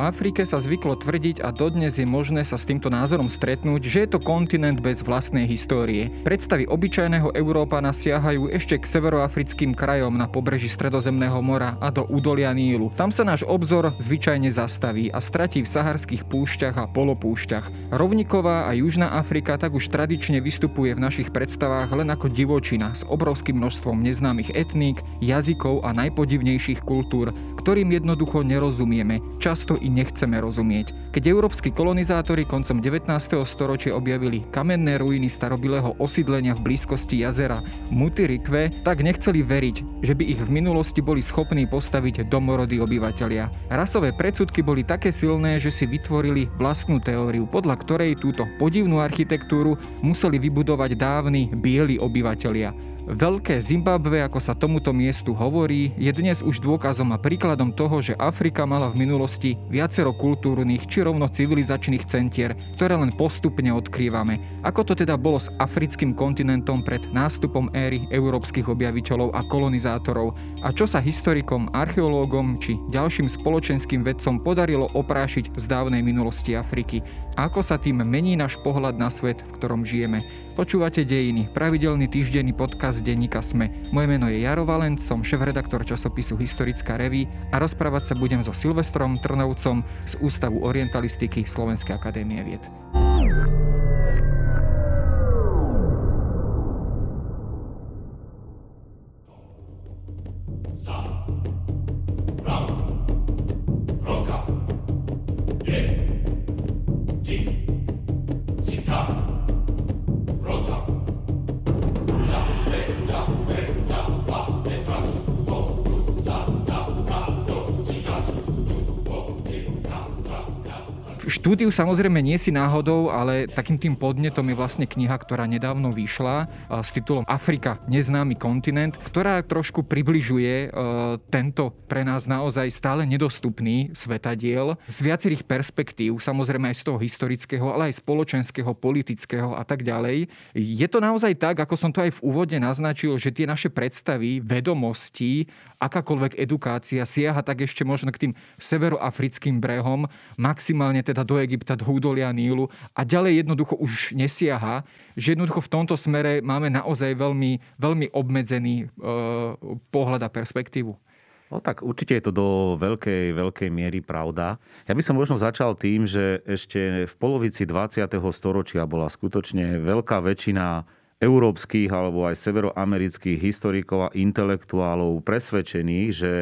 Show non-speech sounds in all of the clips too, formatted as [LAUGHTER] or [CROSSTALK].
Afrike sa zvyklo tvrdiť a dodnes je možné sa s týmto názorom stretnúť, že je to kontinent bez vlastnej histórie. Predstavy obyčajného Európana siahajú ešte k severoafrickým krajom na pobreží Stredozemného mora a do údolia Nílu. Tam sa náš obzor zvyčajne zastaví a stratí v saharských púšťach a polopúšťach. Rovniková a Južná Afrika tak už tradične vystupuje v našich predstavách len ako divočina s obrovským množstvom neznámych etník, jazykov a najpodivnejších kultúr, ktorým jednoducho nerozumieme, často i nechceme rozumieť. Keď európsky kolonizátori koncom 19. storočia objavili kamenné ruiny starobilého osídlenia v blízkosti jazera Mutirikve, tak nechceli veriť, že by ich v minulosti boli schopní postaviť domorodí obyvatelia. Rasové predsudky boli také silné, že si vytvorili vlastnú teóriu, podľa ktorej túto podivnú architektúru museli vybudovať dávni bieli obyvatelia. Veľké Zimbabve, ako sa tomuto miestu hovorí, je dnes už dôkazom a príkladom toho, že Afrika mala v minulosti viacero kultúrnych či rovno civilizačných centier, ktoré len postupne odkrývame. Ako to teda bolo s africkým kontinentom pred nástupom éry európskych objaviteľov a kolonizátorov a čo sa historikom, archeológom či ďalším spoločenským vedcom podarilo oprášiť z dávnej minulosti Afriky ako sa tým mení náš pohľad na svet, v ktorom žijeme. Počúvate Dejiny, pravidelný týždenný podcast denníka Sme. Moje meno je Jaro Valent, som šéf-redaktor časopisu Historická reví a rozprávať sa budem so Silvestrom Trnovcom z Ústavu orientalistiky Slovenskej akadémie vied. Štúdiu samozrejme nie si náhodou, ale takým tým podnetom je vlastne kniha, ktorá nedávno vyšla s titulom Afrika, neznámy kontinent, ktorá trošku približuje e, tento pre nás naozaj stále nedostupný svetadiel z viacerých perspektív, samozrejme aj z toho historického, ale aj spoločenského, politického a tak ďalej. Je to naozaj tak, ako som to aj v úvode naznačil, že tie naše predstavy, vedomosti, akákoľvek edukácia siaha tak ešte možno k tým severoafrickým brehom, maximálne teda do Egypta, do údolia Nílu a ďalej jednoducho už nesiaha, že jednoducho v tomto smere máme naozaj veľmi, veľmi obmedzený e, pohľad a perspektívu. No tak určite je to do veľkej, veľkej miery pravda. Ja by som možno začal tým, že ešte v polovici 20. storočia bola skutočne veľká väčšina európskych alebo aj severoamerických historikov a intelektuálov presvedčených, že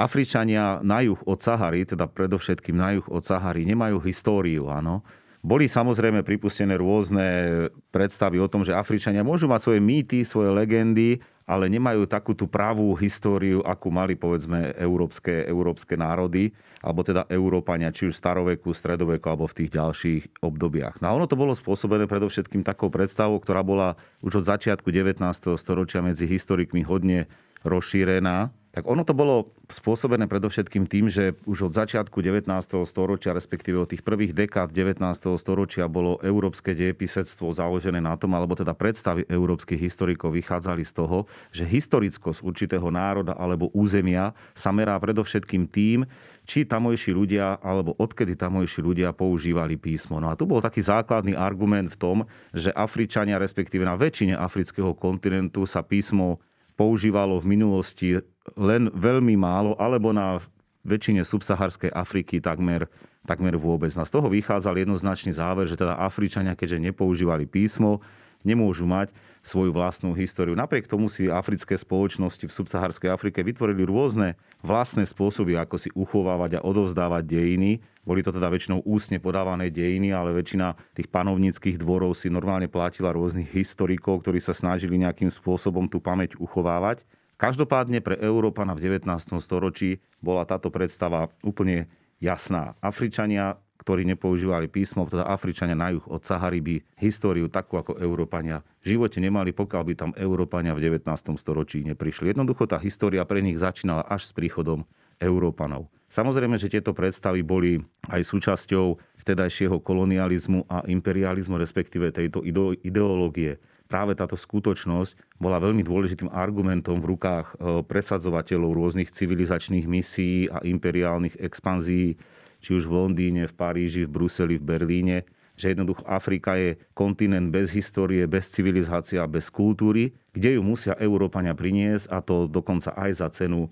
Afričania na juh od Sahary, teda predovšetkým na juh od Sahary, nemajú históriu, áno. Boli samozrejme pripustené rôzne predstavy o tom, že Afričania môžu mať svoje mýty, svoje legendy, ale nemajú takú tú pravú históriu, akú mali povedzme európske, európske národy, alebo teda Európania, či už staroveku, stredoveku, alebo v tých ďalších obdobiach. No a ono to bolo spôsobené predovšetkým takou predstavou, ktorá bola už od začiatku 19. storočia medzi historikmi hodne rozšírená tak ono to bolo spôsobené predovšetkým tým, že už od začiatku 19. storočia, respektíve od tých prvých dekád 19. storočia bolo európske dejepisectvo založené na tom, alebo teda predstavy európskych historikov vychádzali z toho, že historickosť určitého národa alebo územia sa merá predovšetkým tým, či tamojší ľudia, alebo odkedy tamojší ľudia používali písmo. No a tu bol taký základný argument v tom, že Afričania, respektíve na väčšine afrického kontinentu sa písmo používalo v minulosti len veľmi málo, alebo na väčšine subsaharskej Afriky takmer, takmer vôbec. No z toho vychádzal jednoznačný záver, že teda Afričania, keďže nepoužívali písmo, nemôžu mať svoju vlastnú históriu. Napriek tomu si africké spoločnosti v subsaharskej Afrike vytvorili rôzne vlastné spôsoby, ako si uchovávať a odovzdávať dejiny. Boli to teda väčšinou ústne podávané dejiny, ale väčšina tých panovníckých dvorov si normálne platila rôznych historikov, ktorí sa snažili nejakým spôsobom tú pamäť uchovávať. Každopádne pre Európana v 19. storočí bola táto predstava úplne jasná. Afričania ktorí nepoužívali písmo, teda Afričania na juh od Sahary by históriu takú ako Európania v živote nemali, pokiaľ by tam Európania v 19. storočí neprišli. Jednoducho tá história pre nich začínala až s príchodom Európanov. Samozrejme, že tieto predstavy boli aj súčasťou vtedajšieho kolonializmu a imperializmu, respektíve tejto ideológie. Práve táto skutočnosť bola veľmi dôležitým argumentom v rukách e, presadzovateľov rôznych civilizačných misií a imperiálnych expanzií či už v Londýne, v Paríži, v Bruseli, v Berlíne, že jednoducho Afrika je kontinent bez histórie, bez civilizácie a bez kultúry, kde ju musia Európania priniesť a to dokonca aj za cenu,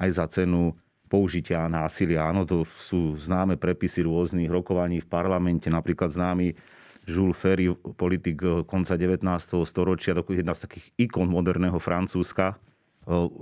aj za cenu použitia násilia. Áno, to sú známe prepisy rôznych rokovaní v parlamente, napríklad známy Jules Ferry, politik konca 19. storočia, jedna z takých ikon moderného Francúzska,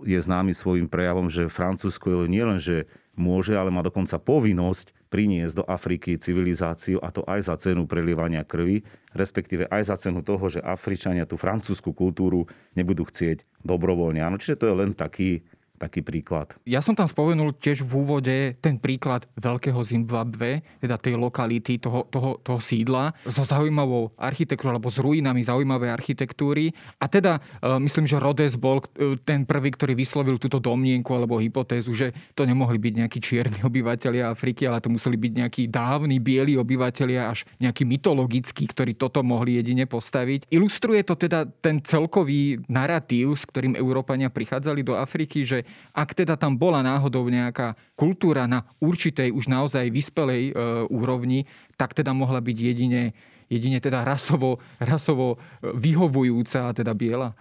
je známy svojim prejavom, že Francúzsko je nielen, že môže, ale má dokonca povinnosť priniesť do Afriky civilizáciu a to aj za cenu prelievania krvi, respektíve aj za cenu toho, že Afričania tú francúzsku kultúru nebudú chcieť dobrovoľne. Áno, čiže to je len taký taký príklad. Ja som tam spomenul tiež v úvode ten príklad veľkého Zimbabve, teda tej lokality, toho, toho, toho sídla, so zaujímavou architektúrou alebo s ruinami zaujímavej architektúry. A teda e, myslím, že Rhodes bol e, ten prvý, ktorý vyslovil túto domnienku alebo hypotézu, že to nemohli byť nejakí čierni obyvateľia Afriky, ale to museli byť nejakí dávni bieli obyvateľia, až nejakí mytologickí, ktorí toto mohli jedine postaviť. Ilustruje to teda ten celkový narratív, s ktorým Európania prichádzali do Afriky, že ak teda tam bola náhodou nejaká kultúra na určitej už naozaj vyspelej e, úrovni, tak teda mohla byť jedine, jedine teda rasovo, rasovo e, vyhovujúca, teda biela.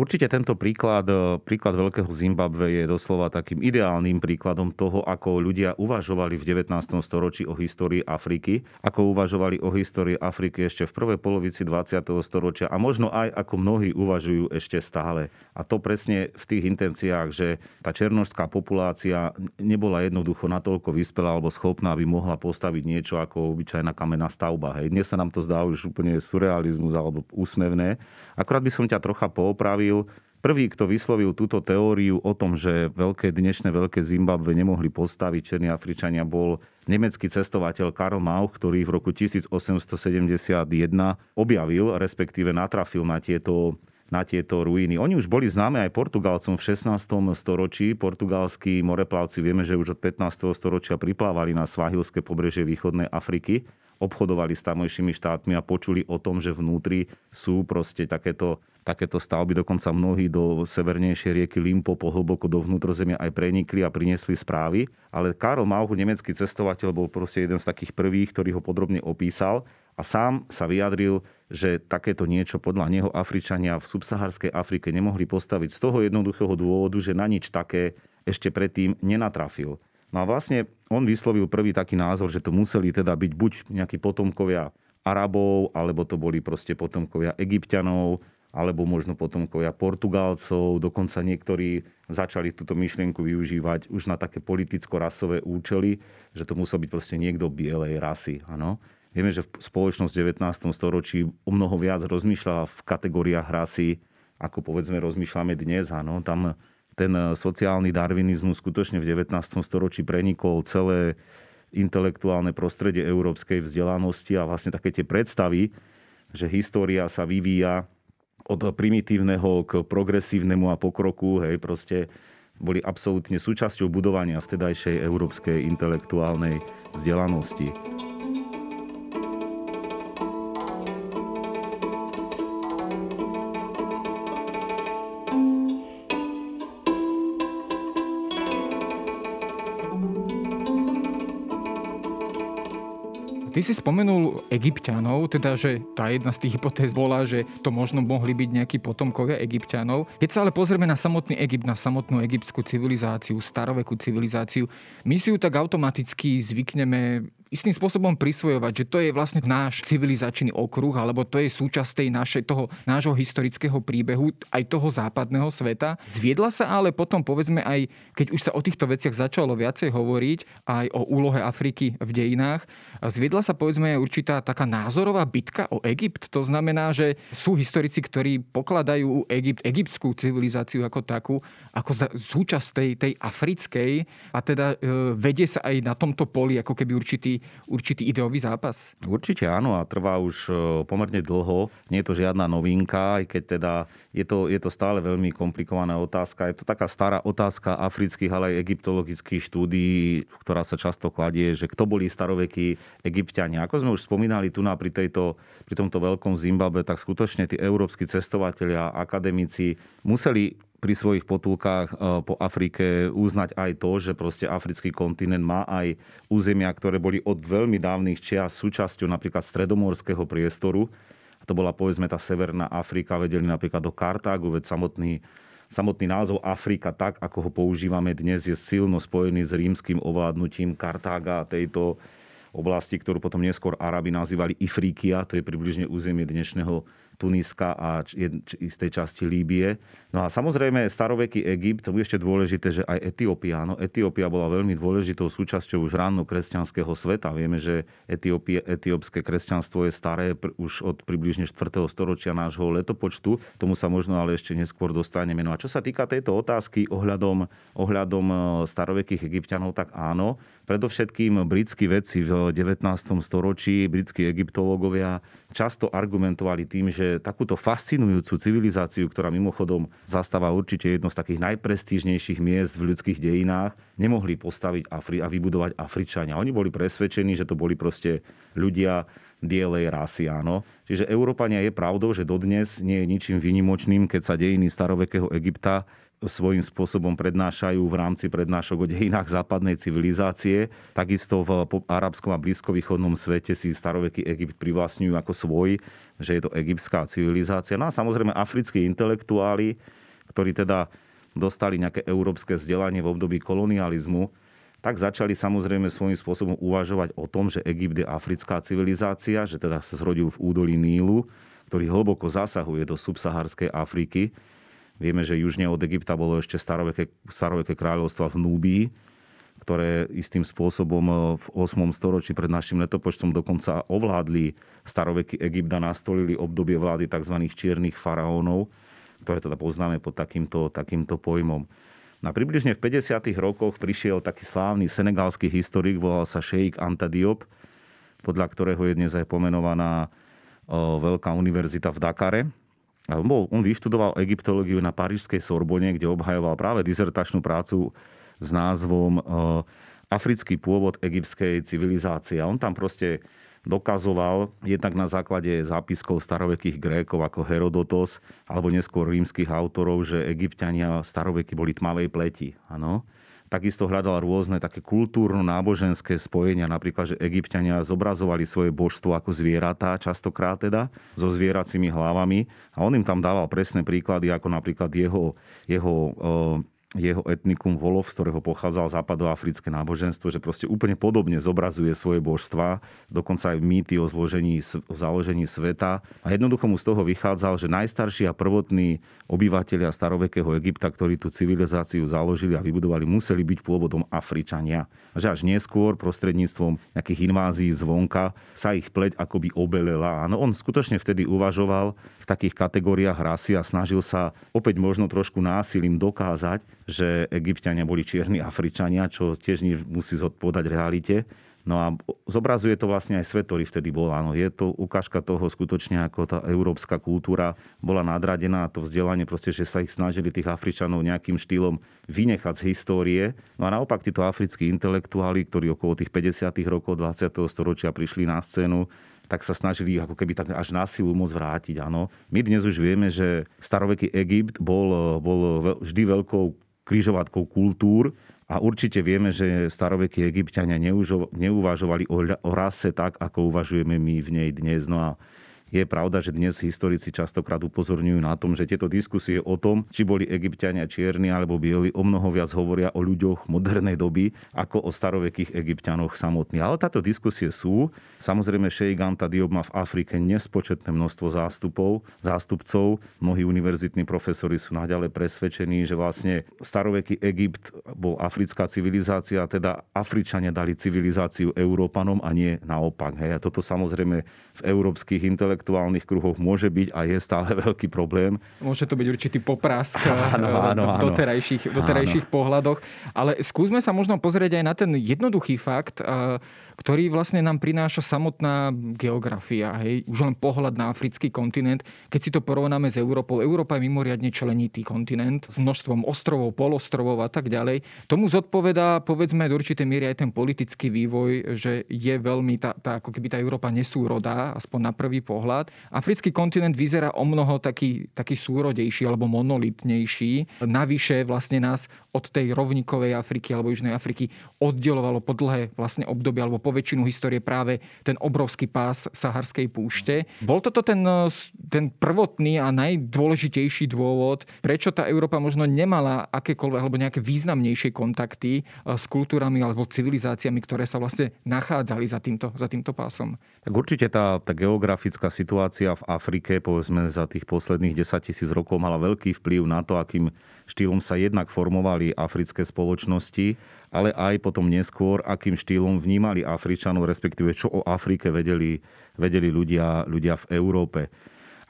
Určite tento príklad, e, príklad Veľkého Zimbabve je doslova takým ideálnym príkladom toho, ako ľudia uvažovali v 19. storočí o histórii Afriky, ako uvažovali o histórii Afriky ešte v prvej polovici 20. storočia a možno aj ako mnohí uvažujú ešte stále. A to presne v tých intenciách, že tá černožská populácia nebola jednoducho natoľko vyspelá alebo schopná, aby mohla postaviť niečo ako obyčajná kamenná stavba. Hej. Dnes sa nám to zdá už úplne surrealizmus alebo úsmevné. Akorát by som ťa trocha poopravil vyslovil, Prvý, kto vyslovil túto teóriu o tom, že veľké, dnešné veľké Zimbabve nemohli postaviť Černí Afričania, bol nemecký cestovateľ Karl Mauch, ktorý v roku 1871 objavil, respektíve natrafil na tieto na tieto ruiny. Oni už boli známe aj Portugalcom v 16. storočí. Portugalskí moreplavci vieme, že už od 15. storočia priplávali na svahilské pobrežie východnej Afriky obchodovali s tamojšími štátmi a počuli o tom, že vnútri sú proste takéto, takéto stavby. Dokonca mnohí do severnejšej rieky Limpopo hlboko do vnútrozemia aj prenikli a priniesli správy. Ale Karol Mauch, nemecký cestovateľ, bol proste jeden z takých prvých, ktorý ho podrobne opísal a sám sa vyjadril, že takéto niečo podľa neho Afričania v subsaharskej Afrike nemohli postaviť z toho jednoduchého dôvodu, že na nič také ešte predtým nenatrafil. No a vlastne on vyslovil prvý taký názor, že to museli teda byť buď nejakí potomkovia Arabov, alebo to boli proste potomkovia Egyptianov, alebo možno potomkovia Portugálcov. Dokonca niektorí začali túto myšlienku využívať už na také politicko-rasové účely, že to musel byť proste niekto bielej rasy. Ano? Vieme, že spoločnosť v 19. storočí o mnoho viac rozmýšľala v kategóriách rasy, ako povedzme rozmýšľame dnes. Ano? Tam ten eh, sociálny darvinizmus skutočne v 19. storočí prenikol celé intelektuálne prostredie európskej vzdelanosti a vlastne také tie predstavy, že história sa vyvíja od primitívneho k progresívnemu a pokroku, hej, proste boli absolútne súčasťou budovania vtedajšej európskej intelektuálnej vzdelanosti. Ty si spomenul egyptianov, teda že tá jedna z tých hypotéz bola, že to možno mohli byť nejakí potomkovia egyptianov. Keď sa ale pozrieme na samotný Egypt, na samotnú egyptskú civilizáciu, starovekú civilizáciu, my si ju tak automaticky zvykneme istým spôsobom prisvojovať, že to je vlastne náš civilizačný okruh, alebo to je súčasť tej našej, toho nášho historického príbehu, aj toho západného sveta. Zviedla sa ale potom, povedzme aj, keď už sa o týchto veciach začalo viacej hovoriť, aj o úlohe Afriky v dejinách, zviedla sa povedzme aj určitá taká názorová bitka o Egypt. To znamená, že sú historici, ktorí pokladajú Egypt, egyptskú civilizáciu ako takú, ako za, súčasť tej, tej africkej a teda e, vedie sa aj na tomto poli ako keby určitý určitý ideový zápas? Určite áno a trvá už e, pomerne dlho. Nie je to žiadna novinka, aj keď teda je to, je to stále veľmi komplikovaná otázka. Je to taká stará otázka afrických, ale aj egyptologických štúdií, ktorá sa často kladie, že kto boli starovekí egyptiania. Ako sme už spomínali tu na pri, tejto, pri tomto veľkom Zimbabwe, tak skutočne tí európsky cestovatelia, akademici museli pri svojich potulkách po Afrike uznať aj to, že proste africký kontinent má aj územia, ktoré boli od veľmi dávnych čias súčasťou napríklad stredomorského priestoru. A to bola povedzme tá Severná Afrika, vedeli napríklad do Kartágu, veď samotný Samotný názov Afrika, tak ako ho používame dnes, je silno spojený s rímským ovládnutím Kartága, tejto oblasti, ktorú potom neskôr Arabi nazývali Ifríkia, to je približne územie dnešného Tuniska a istej časti Líbie. No a samozrejme staroveký Egypt, to je ešte dôležité, že aj Etiópia. No, Etiópia bola veľmi dôležitou súčasťou už ránno kresťanského sveta. Vieme, že Etiópie, etiópske kresťanstvo je staré už od približne 4. storočia nášho letopočtu. Tomu sa možno ale ešte neskôr dostaneme. No a čo sa týka tejto otázky ohľadom, ohľadom e, starovekých egyptianov, tak áno. Predovšetkým britskí vedci v 19. storočí, britskí egyptológovia často argumentovali tým, že takúto fascinujúcu civilizáciu, ktorá mimochodom zastáva určite jedno z takých najprestížnejších miest v ľudských dejinách, nemohli postaviť Afri- a vybudovať Afričania. Oni boli presvedčení, že to boli proste ľudia bielej rasy, áno. Čiže Európania je pravdou, že dodnes nie je ničím výnimočným, keď sa dejiny starovekého Egypta svojím spôsobom prednášajú v rámci prednášok o dejinách západnej civilizácie. Takisto v arabskom a blízkovýchodnom svete si staroveký Egypt privlastňujú ako svoj, že je to egyptská civilizácia. No a samozrejme africkí intelektuáli, ktorí teda dostali nejaké európske vzdelanie v období kolonializmu, tak začali samozrejme svojím spôsobom uvažovať o tom, že Egypt je africká civilizácia, že teda sa zrodil v údolí Nílu, ktorý hlboko zasahuje do subsaharskej Afriky Vieme, že južne od Egypta bolo ešte staroveké, staroveké kráľovstva v Núbii, ktoré istým spôsobom e, v 8. storočí pred našim letopočtom dokonca ovládli staroveký Egypt a nastolili obdobie vlády tzv. čiernych faraónov, ktoré teda poznáme pod takýmto, takýmto pojmom. Na približne v 50. rokoch prišiel taký slávny senegalský historik, volal sa Sheikh Anta Diop, podľa ktorého je dnes aj pomenovaná e, veľká univerzita v Dakare. Bol, on vyštudoval egyptológiu na Parížskej Sorbonne, kde obhajoval práve dizertačnú prácu s názvom e, Africký pôvod egyptskej civilizácie. A on tam proste dokazoval jednak na základe zápiskov starovekých Grékov ako Herodotos alebo neskôr rímskych autorov, že egyptiania staroveky boli tmavej pleti. Ano? Takisto hľadal rôzne také kultúrno-náboženské spojenia, napríklad, že egyptiania zobrazovali svoje božstvo ako zvieratá, častokrát teda, so zvieracími hlavami. A on im tam dával presné príklady, ako napríklad jeho, jeho jeho etnikum Volov, z ktorého pochádzal západoafrické náboženstvo, že proste úplne podobne zobrazuje svoje božstva, dokonca aj mýty o, zložení, o založení sveta. A jednoducho mu z toho vychádzal, že najstarší a prvotní obyvateľia starovekého Egypta, ktorí tú civilizáciu založili a vybudovali, museli byť pôvodom Afričania. A že až neskôr prostredníctvom nejakých invázií zvonka sa ich pleť akoby obelela. Áno, on skutočne vtedy uvažoval v takých kategóriách rasy a snažil sa opäť možno trošku násilím dokázať, že egyptiania boli čierni Afričania, čo tiež musí zodpovedať realite. No a zobrazuje to vlastne aj svet, ktorý vtedy bol. Áno, je to ukážka toho skutočne, ako tá európska kultúra bola nadradená a to vzdelanie, proste, že sa ich snažili tých Afričanov nejakým štýlom vynechať z histórie. No a naopak títo africkí intelektuáli, ktorí okolo tých 50. rokov 20. storočia prišli na scénu, tak sa snažili ako keby tak až na silu môcť vrátiť. Áno. My dnes už vieme, že staroveký Egypt bol, bol vždy veľkou križovatkou kultúr a určite vieme, že starovekí egyptiania neuvažovali o rase tak, ako uvažujeme my v nej dnes. No a je pravda, že dnes historici častokrát upozorňujú na tom, že tieto diskusie o tom, či boli egyptiania čierni alebo bieli, o mnoho viac hovoria o ľuďoch modernej doby ako o starovekých egyptianoch samotných. Ale táto diskusie sú. Samozrejme, Sheikh Anta Diop má v Afrike nespočetné množstvo zástupov, zástupcov. Mnohí univerzitní profesori sú naďalej presvedčení, že vlastne staroveký Egypt bol africká civilizácia, teda Afričania dali civilizáciu Európanom a nie naopak. Hej. A toto samozrejme v európskych intelektuálnych intelektuálnych kruhoch môže byť a je stále [LAUGHS] veľký problém. Môže to byť určitý poprask áno, eh, áno, v doterajších, doterajších áno. pohľadoch. Ale skúsme sa možno pozrieť aj na ten jednoduchý fakt, eh, ktorý vlastne nám prináša samotná geografia. Hej? Už len pohľad na africký kontinent. Keď si to porovnáme s Európou, Európa je mimoriadne členitý kontinent s množstvom ostrovov, polostrovov a tak ďalej. Tomu zodpovedá, povedzme, do určitej miery aj ten politický vývoj, že je veľmi tá, tá ako keby tá Európa nesúrodá, aspoň na prvý pohľad. Africký kontinent vyzerá o mnoho taký, taký súrodejší alebo monolitnejší. Navyše vlastne nás od tej rovníkovej Afriky alebo Južnej Afriky oddelovalo po dlhé vlastne obdobie alebo po väčšinu histórie práve ten obrovský pás Saharskej púšte. Bol toto ten, ten prvotný a najdôležitejší dôvod, prečo tá Európa možno nemala akékoľvek alebo nejaké významnejšie kontakty s kultúrami alebo civilizáciami, ktoré sa vlastne nachádzali za týmto, za týmto pásom. Tak určite tá, tá geografická situácia v Afrike, povedzme za tých posledných 10 tisíc rokov, mala veľký vplyv na to, akým štýlom sa jednak formovali africké spoločnosti, ale aj potom neskôr, akým štýlom vnímali Afričanov, respektíve čo o Afrike vedeli, vedeli ľudia, ľudia v Európe.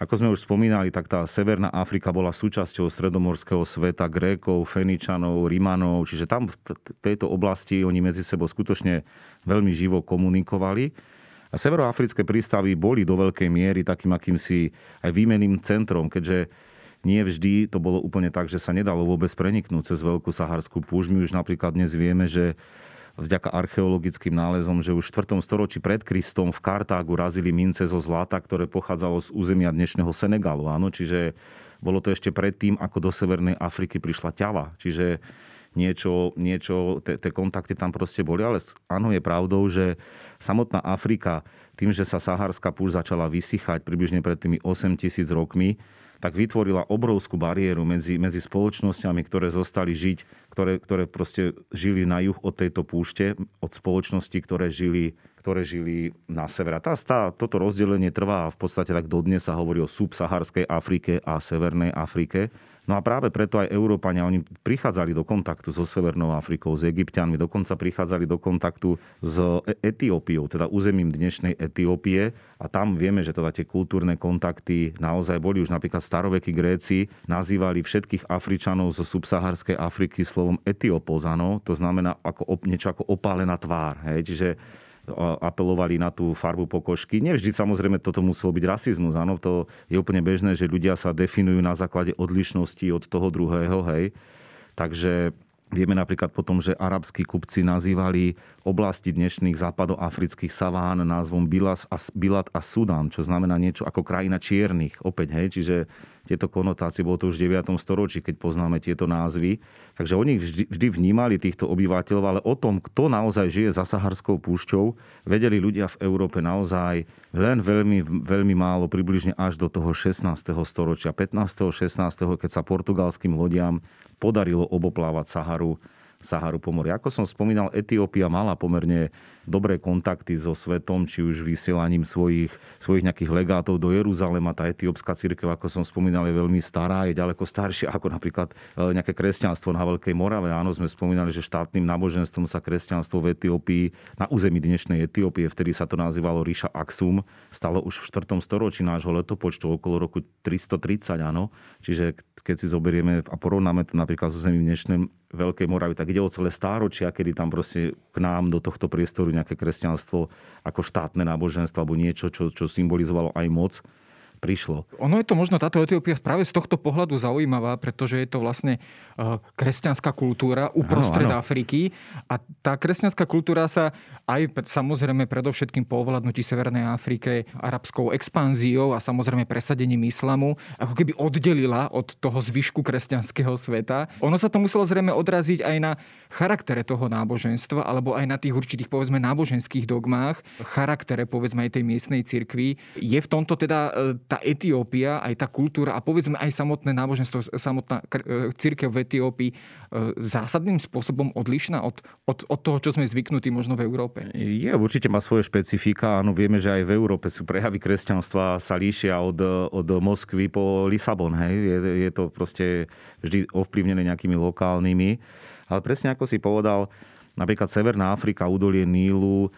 Ako sme už spomínali, tak tá Severná Afrika bola súčasťou stredomorského sveta Grékov, Feničanov, Rimanov, čiže tam v tejto oblasti oni medzi sebou skutočne veľmi živo komunikovali. A severoafrické prístavy boli do veľkej miery takým akýmsi aj výmeným centrom, keďže nie vždy to bolo úplne tak, že sa nedalo vôbec preniknúť cez Veľkú Saharskú púšť. My už napríklad dnes vieme, že vďaka archeologickým nálezom, že už v 4. storočí pred Kristom v Kartágu razili mince zo zlata, ktoré pochádzalo z územia dnešného Senegalu. Áno? Čiže bolo to ešte predtým, ako do Severnej Afriky prišla ťava. Čiže niečo, niečo tie kontakty tam proste boli. Ale áno, je pravdou, že samotná Afrika, tým, že sa Saharská púšť začala vysychať približne pred tými 8 tisíc rokmi, tak vytvorila obrovskú bariéru medzi, medzi spoločnosťami, ktoré zostali žiť, ktoré, ktoré proste žili na juh od tejto púšte, od spoločností, ktoré žili, ktoré žili na sever. A tá, tá, toto rozdelenie trvá v podstate tak dodnes sa hovorí o subsaharskej Afrike a Severnej Afrike. No a práve preto aj Európania, oni prichádzali do kontaktu so Severnou Afrikou, s Egyptianmi, dokonca prichádzali do kontaktu s e- Etiópiou, teda územím dnešnej Etiópie. A tam vieme, že teda tie kultúrne kontakty naozaj boli. Už napríklad starovekí Gréci nazývali všetkých Afričanov zo subsaharskej Afriky slovom Etiopozano, to znamená ako, niečo ako opálená tvár. Hej? Čiže apelovali na tú farbu pokožky. Nevždy samozrejme toto muselo byť rasizmus. Áno, to je úplne bežné, že ľudia sa definujú na základe odlišnosti od toho druhého. Hej. Takže Vieme napríklad potom, že arabskí kupci nazývali oblasti dnešných západoafrických saván názvom Bilas a, Bilat a Sudan, čo znamená niečo ako krajina čiernych. Opäť, hej, čiže tieto konotácie, bolo to už v 9. storočí, keď poznáme tieto názvy. Takže oni vždy, vždy vnímali týchto obyvateľov, ale o tom, kto naozaj žije za Saharskou púšťou, vedeli ľudia v Európe naozaj len veľmi, veľmi málo, približne až do toho 16. storočia, 15. 16. keď sa portugalským lodiam podarilo oboplávať Saharu, Saharu po. Ako som spomínal, Etiópia mala pomerne dobré kontakty so svetom, či už vysielaním svojich, svojich nejakých legátov do Jeruzalema. Tá etiópska církev, ako som spomínal, je veľmi stará, je ďaleko staršia ako napríklad e, nejaké kresťanstvo na Veľkej Morave. Áno, sme spomínali, že štátnym náboženstvom sa kresťanstvo v Etiópii, na území dnešnej Etiópie, vtedy sa to nazývalo Ríša Aksum, stalo už v 4. storočí nášho letopočtu okolo roku 330, áno. Čiže keď si zoberieme a porovnáme to napríklad s územím dnešnej Veľkej Moravy, tak ide o celé stáročia, kedy tam proste k nám do tohto priestoru nejaké kresťanstvo ako štátne náboženstvo alebo niečo, čo, čo symbolizovalo aj moc prišlo. Ono je to možno táto Etiópia práve z tohto pohľadu zaujímavá, pretože je to vlastne e, kresťanská kultúra uprostred ano, ano. Afriky a tá kresťanská kultúra sa aj samozrejme predovšetkým po ovládnutí Severnej Afrike arabskou expanziou a samozrejme presadením islamu ako keby oddelila od toho zvyšku kresťanského sveta. Ono sa to muselo zrejme odraziť aj na charaktere toho náboženstva alebo aj na tých určitých povedzme náboženských dogmách, charaktere povedzme aj tej miestnej cirkvi. Je v tomto teda e, tá Etiópia, aj tá kultúra a povedzme aj samotné náboženstvo, samotná e, církev v Etiópii e, zásadným spôsobom odlišná od, od, od toho, čo sme zvyknutí možno v Európe? Je, určite má svoje špecifika. Áno, vieme, že aj v Európe sú prejavy kresťanstva sa líšia od, od Moskvy po Lisabon. Hej? Je, je to proste vždy ovplyvnené nejakými lokálnymi. Ale presne ako si povedal, napríklad Severná Afrika, údolie Nílu,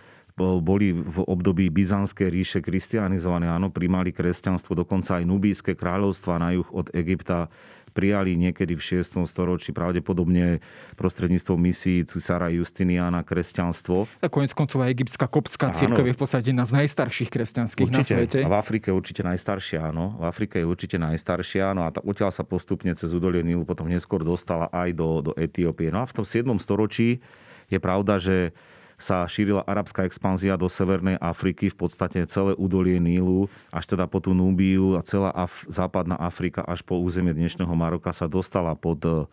boli v období Byzantskej ríše kristianizované, áno, primali kresťanstvo, dokonca aj nubijské kráľovstva na juh od Egypta prijali niekedy v 6. storočí pravdepodobne prostredníctvom misií cisára Justiniana kresťanstvo. A konec koncov aj egyptská kopská církev je v podstate jedna z najstarších kresťanských určite. na svete. A v Afrike určite najstaršia, áno. V Afrike je určite najstaršia, no a odtiaľ sa postupne cez údolie Nilu potom neskôr dostala aj do, do Etiópie. No a v tom 7. storočí je pravda, že sa šírila arabská expanzia do Severnej Afriky, v podstate celé údolie Nílu, až teda po tú Núbiu a celá Af- západná Afrika až po územie dnešného Maroka sa dostala pod eh,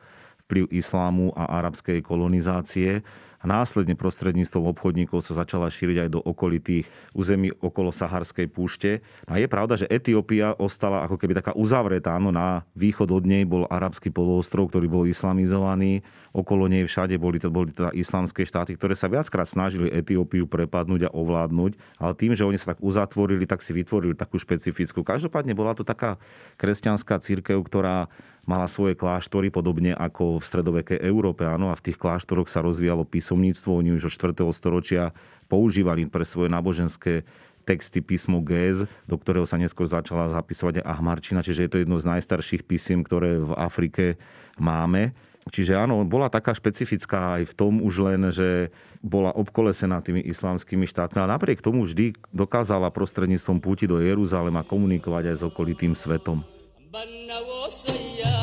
vplyv islámu a arabskej kolonizácie a následne prostredníctvom obchodníkov sa začala šíriť aj do okolitých území okolo Saharskej púšte. A je pravda, že Etiópia ostala ako keby taká uzavretá. Áno, na východ od nej bol arabský poloostrov, ktorý bol islamizovaný. Okolo nej všade boli, to, boli teda islamské štáty, ktoré sa viackrát snažili Etiópiu prepadnúť a ovládnuť. Ale tým, že oni sa tak uzatvorili, tak si vytvorili takú špecifickú. Každopádne bola to taká kresťanská církev, ktorá mala svoje kláštory, podobne ako v stredovekej Európe. Áno, a v tých kláštoroch sa rozvíjalo písomníctvo. Oni už od 4. storočia používali pre svoje náboženské texty písmo Géz, do ktorého sa neskôr začala zapisovať aj Ahmarčina, čiže je to jedno z najstarších písiem, ktoré v Afrike máme. Čiže áno, bola taká špecifická aj v tom už len, že bola obkolesená tými islamskými štátmi a napriek tomu vždy dokázala prostredníctvom púti do Jeruzalema komunikovať aj s okolitým svetom.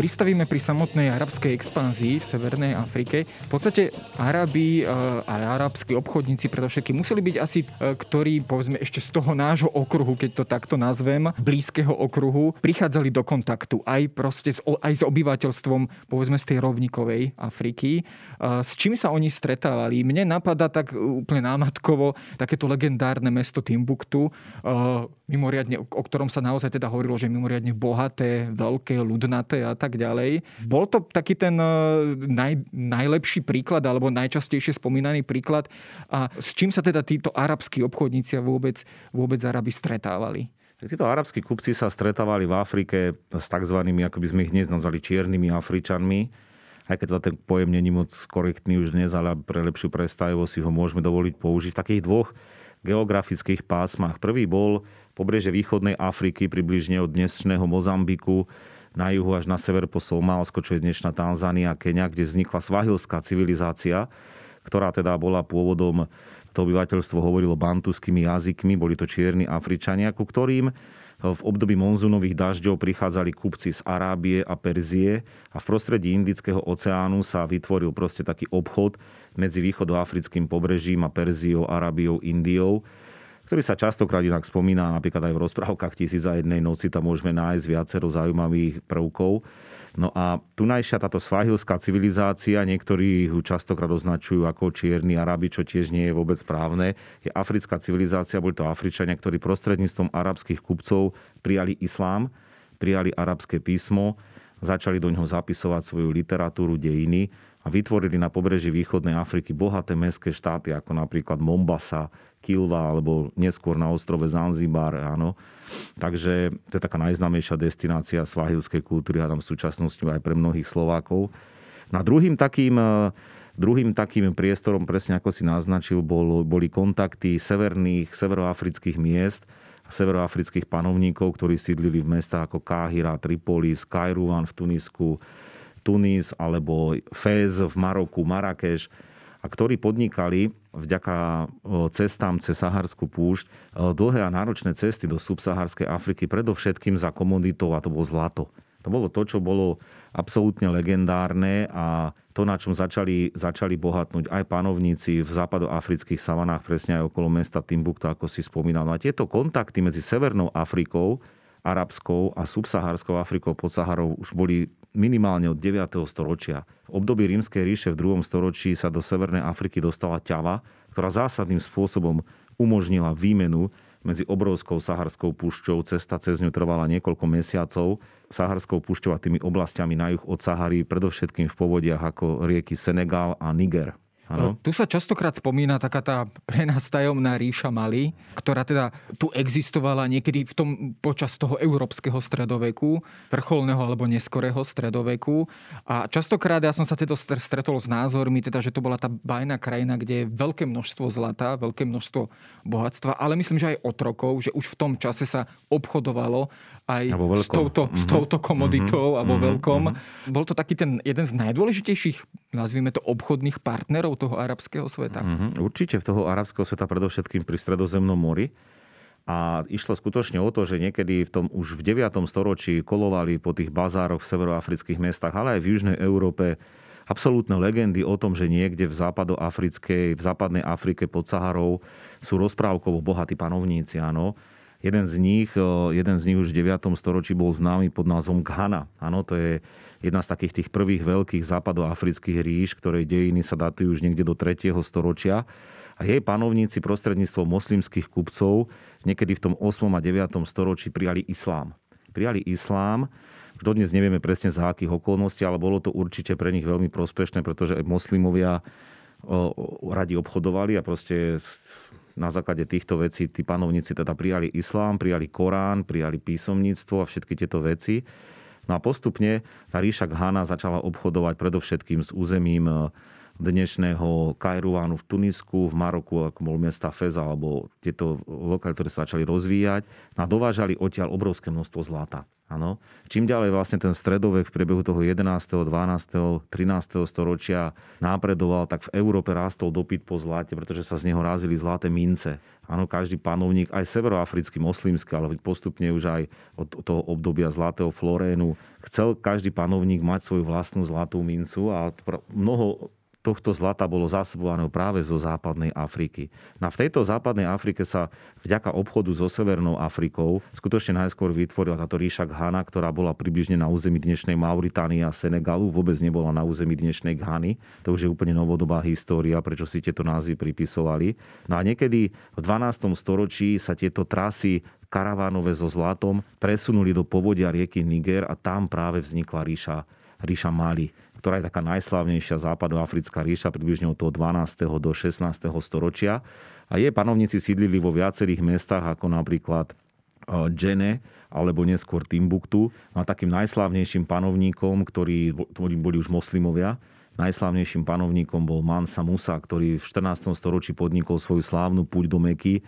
pristavíme pri samotnej arabskej expanzii v Severnej Afrike, v podstate Arabi eh, a arabskí obchodníci predovšetkým museli byť asi, eh, ktorí povedzme ešte z toho nášho okruhu, keď to takto nazvem, blízkeho okruhu, prichádzali do kontaktu aj proste s, aj s obyvateľstvom povedzme z tej rovníkovej Afriky. Eh, s čím sa oni stretávali? Mne napadá tak úplne námatkovo takéto legendárne mesto Timbuktu, mimoriadne, o ktorom sa naozaj teda hovorilo, že mimoriadne bohaté, veľké, ľudnaté a tak ďalej. Bol to taký ten e, naj, najlepší príklad alebo najčastejšie spomínaný príklad a s čím sa teda títo arabskí obchodníci vôbec, vôbec Arabi stretávali? Títo arabskí kupci sa stretávali v Afrike s tzv. ako by sme ich dnes nazvali, čiernymi Afričanmi. Aj keď teda ten pojem není moc korektný už dnes, ale pre lepšiu predstavivosť si ho môžeme dovoliť použiť v takých dvoch geografických pásmach. Prvý bol pobreže východnej Afriky, približne od dnešného Mozambiku, na juhu až na sever po Somálsko, čo je dnešná Tanzánia, Kenia, kde vznikla svahilská civilizácia, ktorá teda bola pôvodom, to obyvateľstvo hovorilo bantuskými jazykmi, boli to čierni Afričania, ku ktorým v období monzunových dažďov prichádzali kupci z Arábie a Perzie a v prostredí Indického oceánu sa vytvoril proste taký obchod medzi východoafrickým pobrežím a Perziou, Arábiou, Indiou ktorý sa častokrát inak spomína napríklad aj v rozprávkach Tisíc a jednej noci, tam môžeme nájsť viacero zaujímavých prvkov. No a tunajšia táto svahilská civilizácia, niektorí ju častokrát označujú ako čierny Arabi, čo tiež nie je vôbec správne. Je africká civilizácia, boli to Afričania, ktorí prostredníctvom arabských kupcov prijali islám, prijali arabské písmo, začali do ňoho zapisovať svoju literatúru, dejiny a vytvorili na pobreží východnej Afriky bohaté mestské štáty, ako napríklad Mombasa, Kilva alebo neskôr na ostrove Zanzibar. Áno. Takže to je taká najznámejšia destinácia svahilskej kultúry a tam v súčasnosti aj pre mnohých Slovákov. Na druhým takým Druhým takým priestorom, presne ako si naznačil, bol, boli kontakty severných, severoafrických miest severoafrických panovníkov, ktorí sídlili v mestách ako Káhira, Tripolis, Kairouan v Tunisku, Tunis alebo Fez v Maroku, Marrakeš a ktorí podnikali vďaka cestám cez Saharskú púšť dlhé a náročné cesty do subsaharskej Afriky, predovšetkým za komoditou a to bolo zlato. To bolo to, čo bolo absolútne legendárne a to, na čom začali, začali bohatnúť aj panovníci v západoafrických savanách, presne aj okolo mesta Timbuktu, ako si spomínal. No a tieto kontakty medzi Severnou Afrikou, arabskou a subsahárskou Afrikou pod Saharou už boli minimálne od 9. storočia. V období rímskej ríše v 2. storočí sa do Severnej Afriky dostala ťava, ktorá zásadným spôsobom umožnila výmenu medzi obrovskou saharskou púšťou. Cesta cez ňu trvala niekoľko mesiacov. Saharskou púšťou a tými oblastiami na juh od Sahary, predovšetkým v povodiach ako rieky Senegal a Niger. Ano. Tu sa častokrát spomína taká tá pre nás tajomná ríša Mali, ktorá teda tu existovala niekedy v tom počas toho európskeho stredoveku, vrcholného alebo neskorého stredoveku. A častokrát ja som sa teda stretol s názormi, teda, že to bola tá bajná krajina, kde je veľké množstvo zlata, veľké množstvo bohatstva, ale myslím, že aj otrokov, že už v tom čase sa obchodovalo aj s touto, mm-hmm. s touto komoditou mm-hmm. alebo mm-hmm. veľkom. Mm-hmm. Bol to taký ten jeden z najdôležitejších, nazvime to, obchodných partnerov toho arabského sveta? Mm-hmm. Určite v toho arabského sveta, predovšetkým pri Stredozemnom mori. A išlo skutočne o to, že niekedy v tom už v 9. storočí kolovali po tých bazároch v severoafrických mestách, ale aj v Južnej Európe absolútne legendy o tom, že niekde v západoafrickej, v západnej Afrike pod Saharou sú rozprávkovo bohatí panovníci, áno. Jeden z nich, jeden z nich už v 9. storočí bol známy pod názvom Ghana. Áno, to je jedna z takých tých prvých veľkých západoafrických ríš, ktorej dejiny sa datujú už niekde do 3. storočia. A jej panovníci prostredníctvom moslimských kupcov niekedy v tom 8. a 9. storočí prijali islám. Prijali islám, dodnes nevieme presne za akých okolností, ale bolo to určite pre nich veľmi prospešné, pretože moslimovia radi obchodovali a proste na základe týchto vecí tí panovníci teda prijali islám, prijali Korán, prijali písomníctvo a všetky tieto veci. No a postupne tá ríša Ghana začala obchodovať predovšetkým s územím e, dnešného Kairuánu v Tunisku, v Maroku, ako bol mesta Fez, alebo tieto lokality, ktoré sa začali rozvíjať. No a dovážali odtiaľ obrovské množstvo zlata. Áno. Čím ďalej vlastne ten stredovek v priebehu toho 11., 12., 13. storočia nápredoval, tak v Európe rástol dopyt po zlate, pretože sa z neho rázili zlaté mince. Áno, každý panovník, aj severoafrický, moslimský, ale postupne už aj od toho obdobia zlatého Florénu, chcel každý panovník mať svoju vlastnú zlatú mincu a mnoho tohto zlata bolo zásobované práve zo západnej Afriky. No a v tejto západnej Afrike sa vďaka obchodu so Severnou Afrikou skutočne najskôr vytvorila táto ríša Ghana, ktorá bola približne na území dnešnej Mauritánie a Senegalu, vôbec nebola na území dnešnej Ghany. To už je úplne novodobá história, prečo si tieto názvy pripisovali. No a niekedy v 12. storočí sa tieto trasy karavánové so zlatom presunuli do povodia rieky Niger a tam práve vznikla ríša, ríša Mali ktorá je taká najslávnejšia západoafrická ríša, približne od toho 12. do 16. storočia. A jej panovníci sídlili vo viacerých mestách, ako napríklad e, Džene alebo neskôr Timbuktu. No a takým najslávnejším panovníkom, ktorí, ktorí boli už moslimovia, najslávnejším panovníkom bol Mansa Musa, ktorý v 14. storočí podnikol svoju slávnu púť do Meky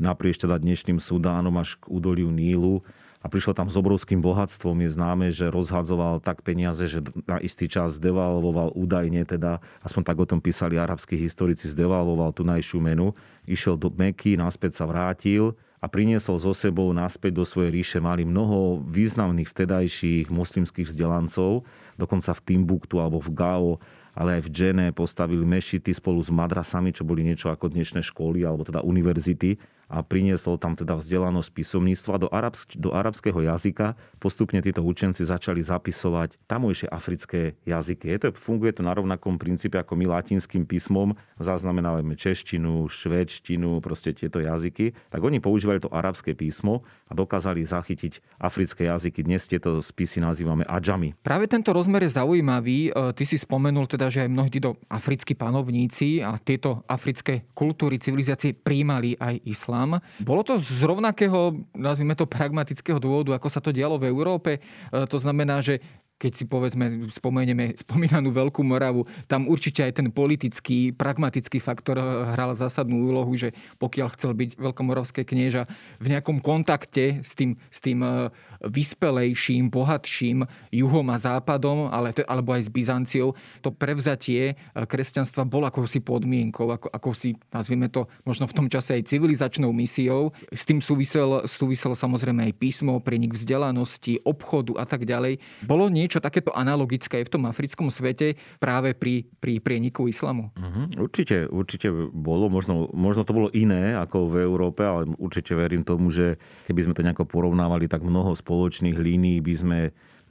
naprieč teda dnešným Sudánom až k údoliu Nílu a prišiel tam s obrovským bohatstvom. Je známe, že rozhadzoval tak peniaze, že na istý čas devalvoval údajne, teda, aspoň tak o tom písali arabskí historici, zdevalvoval tu najšiu menu. Išiel do Meky, naspäť sa vrátil a priniesol so sebou naspäť do svojej ríše. Mali mnoho významných vtedajších moslimských vzdelancov, dokonca v Timbuktu alebo v Gao ale aj v Džene postavili mešity spolu s madrasami, čo boli niečo ako dnešné školy alebo teda univerzity a priniesol tam teda vzdelanosť písomníctva do, arabsk- do arabského jazyka. Postupne títo učenci začali zapisovať tamojšie africké jazyky. Je to, funguje to na rovnakom princípe ako my latinským písmom. Zaznamenávame češtinu, švedštinu, proste tieto jazyky. Tak oni používali to arabské písmo a dokázali zachytiť africké jazyky. Dnes tieto spisy nazývame adžami. Práve tento rozmer je zaujímavý. E, ty si spomenul teda, že aj mnohí títo africkí panovníci a tieto africké kultúry, civilizácie príjmali aj islám islám. Bolo to z rovnakého, nazvime to pragmatického dôvodu, ako sa to dialo v Európe. E, to znamená, že keď si povedzme, spomenieme spomínanú Veľkú Moravu, tam určite aj ten politický, pragmatický faktor hral zásadnú úlohu, že pokiaľ chcel byť veľkomoravské knieža v nejakom kontakte s tým, s tým e, vyspelejším, bohatším juhom a západom, ale, alebo aj s Byzanciou, to prevzatie e, kresťanstva bolo akousi podmienkou, ako, ako si, nazvime to možno v tom čase aj civilizačnou misiou. S tým súviselo, súviselo samozrejme aj písmo, prenik vzdelanosti, obchodu a tak ďalej. Bolo niečo niečo takéto analogické v tom africkom svete práve pri, pri prieniku islamu? Uh-huh. Určite, určite bolo. Možno, možno to bolo iné ako v Európe, ale určite verím tomu, že keby sme to nejako porovnávali, tak mnoho spoločných línií by sme,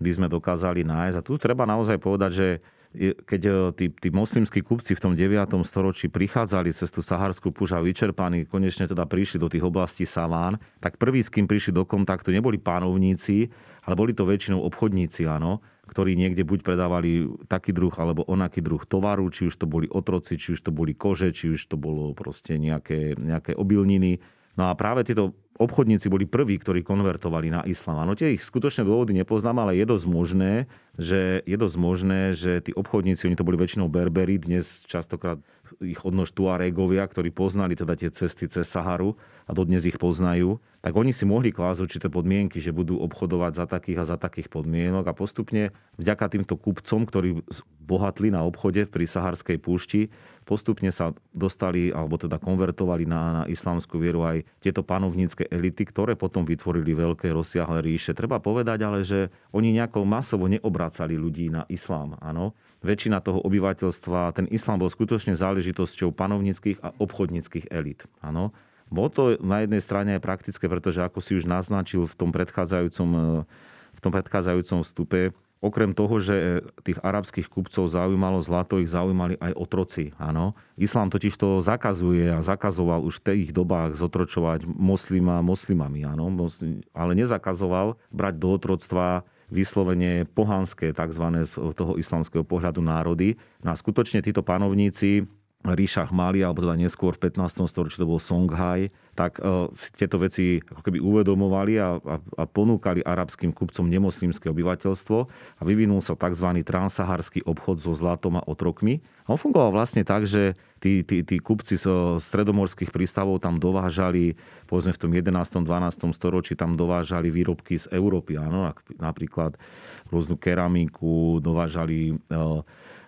by sme dokázali nájsť. A tu treba naozaj povedať, že keď e, tí, tí moslimskí kupci v tom 9. storočí prichádzali cez tú saharskú púž a vyčerpaní, konečne teda prišli do tých oblastí Saván, tak prví, s kým prišli do kontaktu, neboli pánovníci, ale boli to väčšinou obchodníci, áno, ktorí niekde buď predávali taký druh alebo onaký druh tovaru, či už to boli otroci, či už to boli kože, či už to bolo proste nejaké, nejaké obilniny. No a práve tieto obchodníci boli prví, ktorí konvertovali na islám. No tie ich skutočné dôvody nepoznám, ale je dosť možné, že, je dosť možné, že tí obchodníci, oni to boli väčšinou berberi, dnes častokrát ich odnož Tuaregovia, ktorí poznali teda tie cesty cez Saharu a dodnes ich poznajú, tak oni si mohli klásť určité podmienky, že budú obchodovať za takých a za takých podmienok a postupne vďaka týmto kupcom, ktorí bohatli na obchode pri Saharskej púšti, postupne sa dostali, alebo teda konvertovali na, na islamskú vieru aj tieto panovnícke elity, ktoré potom vytvorili veľké rozsiahle ríše. Treba povedať ale, že oni nejako masovo neobracali ľudí na islám. Áno. Väčšina toho obyvateľstva, ten islám bol skutočne záležitosťou panovníckých a obchodníckých elit. Áno. Bolo to na jednej strane aj praktické, pretože ako si už naznačil v tom predchádzajúcom, v tom predchádzajúcom vstupe, Okrem toho, že tých arabských kupcov zaujímalo zlato, ich zaujímali aj otroci. Áno. Islám totiž to zakazuje a zakazoval už v tých dobách zotročovať moslima moslimami. Áno. Ale nezakazoval brať do otroctva vyslovene pohanské, tzv. z toho islamského pohľadu národy. No a skutočne títo panovníci ríša Mali, alebo teda neskôr v 15. storočí to bol Songhai, tak uh, tieto veci ako keby uvedomovali a, a, a ponúkali arabským kupcom nemoslimské obyvateľstvo a vyvinul sa tzv. transsaharský obchod so zlatom a otrokmi. A on fungoval vlastne tak, že tí, tí, tí kupci zo stredomorských prístavov tam dovážali, povedzme v tom 11. 12. storočí tam dovážali výrobky z Európy, áno, napríklad rôznu keramiku, dovážali uh,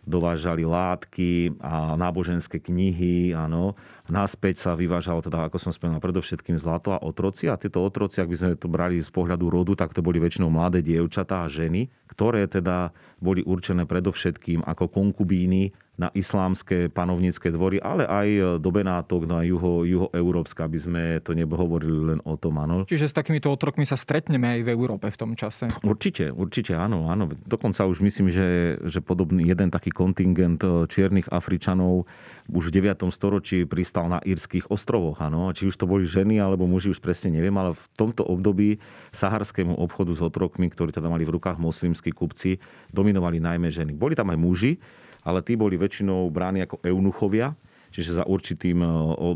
dovážali látky a náboženské knihy, áno. Naspäť sa vyvážalo teda, ako som spomínal, predovšetkým zlato a otroci. A tieto otroci, ak by sme to brali z pohľadu rodu, tak to boli väčšinou mladé dievčatá a ženy, ktoré teda boli určené predovšetkým ako konkubíny na islámske panovnícke dvory, ale aj do Benátok, na juho, juhoeurópska, aby sme to nehovorili len o tom, áno. Čiže s takýmito otrokmi sa stretneme aj v Európe v tom čase. Určite, určite áno, áno. Dokonca už myslím, že, že podobný jeden taký kontingent eh, čiernych Afričanov už v 9. storočí pristal na írskych ostrovoch, áno. Či už to boli ženy alebo muži, už presne neviem, ale v tomto období saharskému obchodu s otrokmi, ktorí teda mali v rukách moslimskí kupci, dominovali najmä ženy. Boli tam aj muži, ale tí boli väčšinou bráni ako eunuchovia, čiže za určitým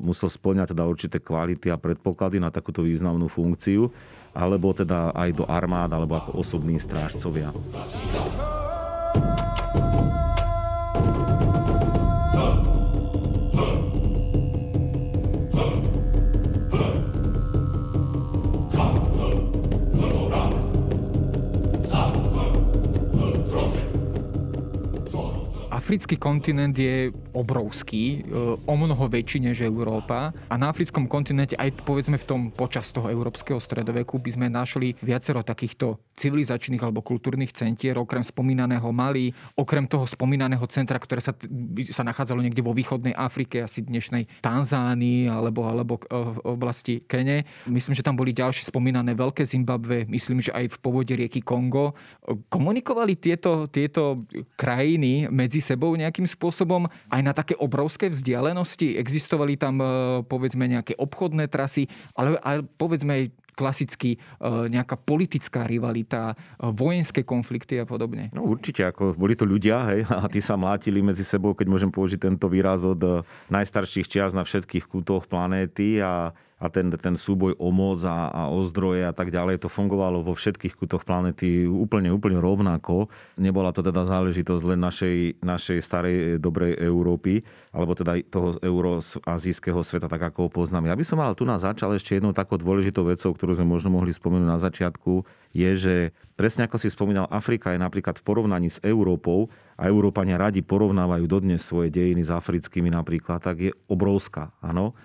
musel splňať teda určité kvality a predpoklady na takúto významnú funkciu, alebo teda aj do armád, alebo ako osobní strážcovia. Africký kontinent je obrovský, e, o mnoho väčší než Európa a na africkom kontinente aj povedzme v tom počas toho európskeho stredoveku by sme našli viacero takýchto civilizačných alebo kultúrnych centier, okrem spomínaného Mali, okrem toho spomínaného centra, ktoré sa, sa nachádzalo niekde vo východnej Afrike, asi dnešnej Tanzánii alebo, alebo e, v oblasti Kene. Myslím, že tam boli ďalšie spomínané Veľké Zimbabve, myslím, že aj v povode rieky Kongo. Komunikovali tieto, tieto krajiny medzi sebou sebou nejakým spôsobom aj na také obrovské vzdialenosti? Existovali tam e, povedzme nejaké obchodné trasy, ale, ale povedzme aj klasicky e, nejaká politická rivalita, e, vojenské konflikty a podobne? No určite, ako boli to ľudia, hej, [LAUGHS] a tí sa mlátili medzi sebou, keď môžem použiť tento výraz od najstarších čias na všetkých kútoch planéty a a ten, ten súboj o moc a, a o zdroje a tak ďalej, to fungovalo vo všetkých kutoch planety úplne, úplne rovnako. Nebola to teda záležitosť len našej, našej starej dobrej Európy, alebo teda toho euroazijského sveta, tak ako ho poznáme. Ja by som ale tu nás začal ešte jednou takou dôležitou vecou, ktorú sme možno mohli spomenúť na začiatku, je, že presne ako si spomínal, Afrika je napríklad v porovnaní s Európou, a Európania radi porovnávajú dodnes svoje dejiny s africkými napríklad, tak je obrovská. Áno?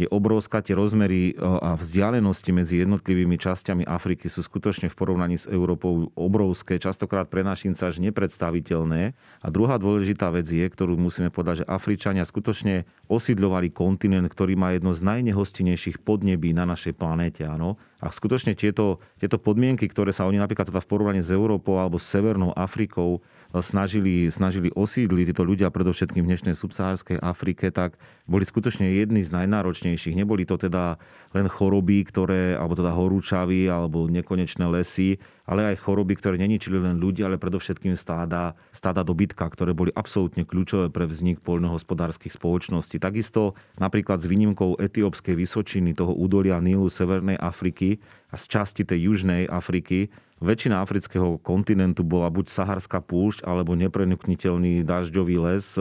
Je obrovská. Tie rozmery e, a vzdialenosti medzi jednotlivými časťami Afriky sú skutočne v porovnaní s Európou obrovské, častokrát pre našinca až nepredstaviteľné. A druhá dôležitá vec je, ktorú musíme povedať, že Afričania skutočne osídľovali kontinent, ktorý má jedno z najnehostinejších podnebí na našej planéte. Áno. A skutočne tieto, tieto podmienky, ktoré sa oni napríklad teda v porovnaní s Európou alebo s Severnou Afrikou snažili, snažili osídliť títo ľudia predovšetkým v dnešnej subsahárskej Afrike, tak boli skutočne jedni z najnáročnejších. Neboli to teda len choroby, ktoré, alebo teda horúčavy, alebo nekonečné lesy, ale aj choroby, ktoré neničili len ľudia, ale predovšetkým stáda, stáda dobytka, ktoré boli absolútne kľúčové pre vznik poľnohospodárskych spoločností. Takisto napríklad s výnimkou etiópskej vysočiny, toho údolia Nílu Severnej Afriky a z časti tej južnej Afriky, väčšina afrického kontinentu bola buď saharská púšť, alebo neprenukniteľný dažďový les,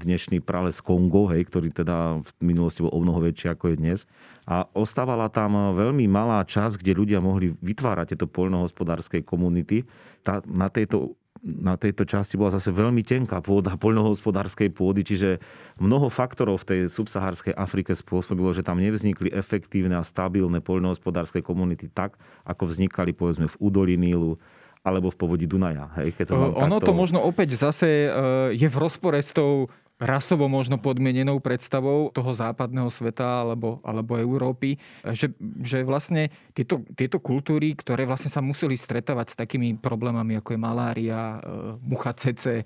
dnešný prales Kongo, hej, ktorý teda v minulosti bol o mnoho väčší ako je dnes. A ostávala tam veľmi malá časť, kde ľudia mohli vytvárať tieto poľnohospodárskej komunity. Tá, na tejto na tejto časti bola zase veľmi tenká pôda poľnohospodárskej pôdy, čiže mnoho faktorov v tej subsahárskej Afrike spôsobilo, že tam nevznikli efektívne a stabilné poľnohospodárske komunity tak, ako vznikali povedzme v údolí Nílu, alebo v povodí Dunaja. Hej, keď to ono takto... to možno opäť zase e, je v rozpore s tou rasovo možno podmienenou predstavou toho západného sveta alebo, alebo Európy, že, že vlastne tieto, tieto kultúry, ktoré vlastne sa museli stretávať s takými problémami ako je malária, e, mucha cece, e,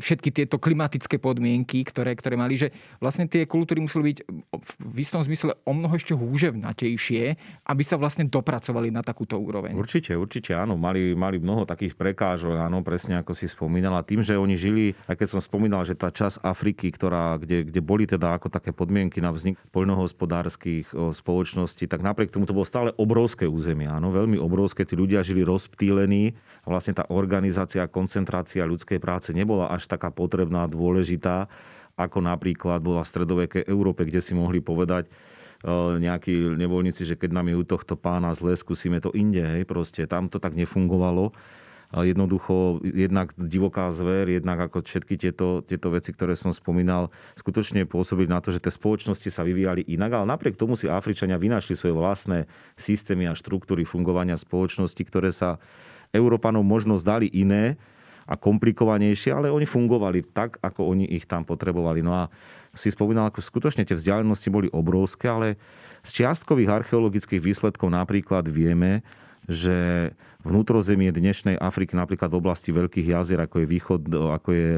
všetky tieto klimatické podmienky, ktoré, ktoré mali, že vlastne tie kultúry museli byť v istom zmysle o mnoho ešte húževnatejšie, aby sa vlastne dopracovali na takúto úroveň. Určite, určite áno. Mali, mali mnoho takých prekážok, áno, presne ako si spomínala. Tým, že oni žili, aj keď som spomínal, že tá časť Afriky, ktorá, kde, kde boli teda ako také podmienky na vznik poľnohospodárskych spoločností, tak napriek tomu to bolo stále obrovské územie. Áno, veľmi obrovské. Tí ľudia žili rozptýlení vlastne tá organizácia, koncentrácia ľudskej práce nebola až taká potrebná dôležitá, ako napríklad bola v stredovekej Európe, kde si mohli povedať, nejakí nevoľníci, že keď nám je u tohto pána zle, skúsime to inde. Hej, proste tam to tak nefungovalo jednoducho jednak divoká zver, jednak ako všetky tieto, tieto veci, ktoré som spomínal, skutočne pôsobili na to, že tie spoločnosti sa vyvíjali inak, ale napriek tomu si Afričania vynašli svoje vlastné systémy a štruktúry fungovania spoločnosti, ktoré sa Európanom možno zdali iné a komplikovanejšie, ale oni fungovali tak, ako oni ich tam potrebovali. No a si spomínal, ako skutočne tie vzdialenosti boli obrovské, ale z čiastkových archeologických výsledkov napríklad vieme, že vnútrozemie dnešnej Afriky, napríklad v oblasti veľkých jazier, ako je východ, ako je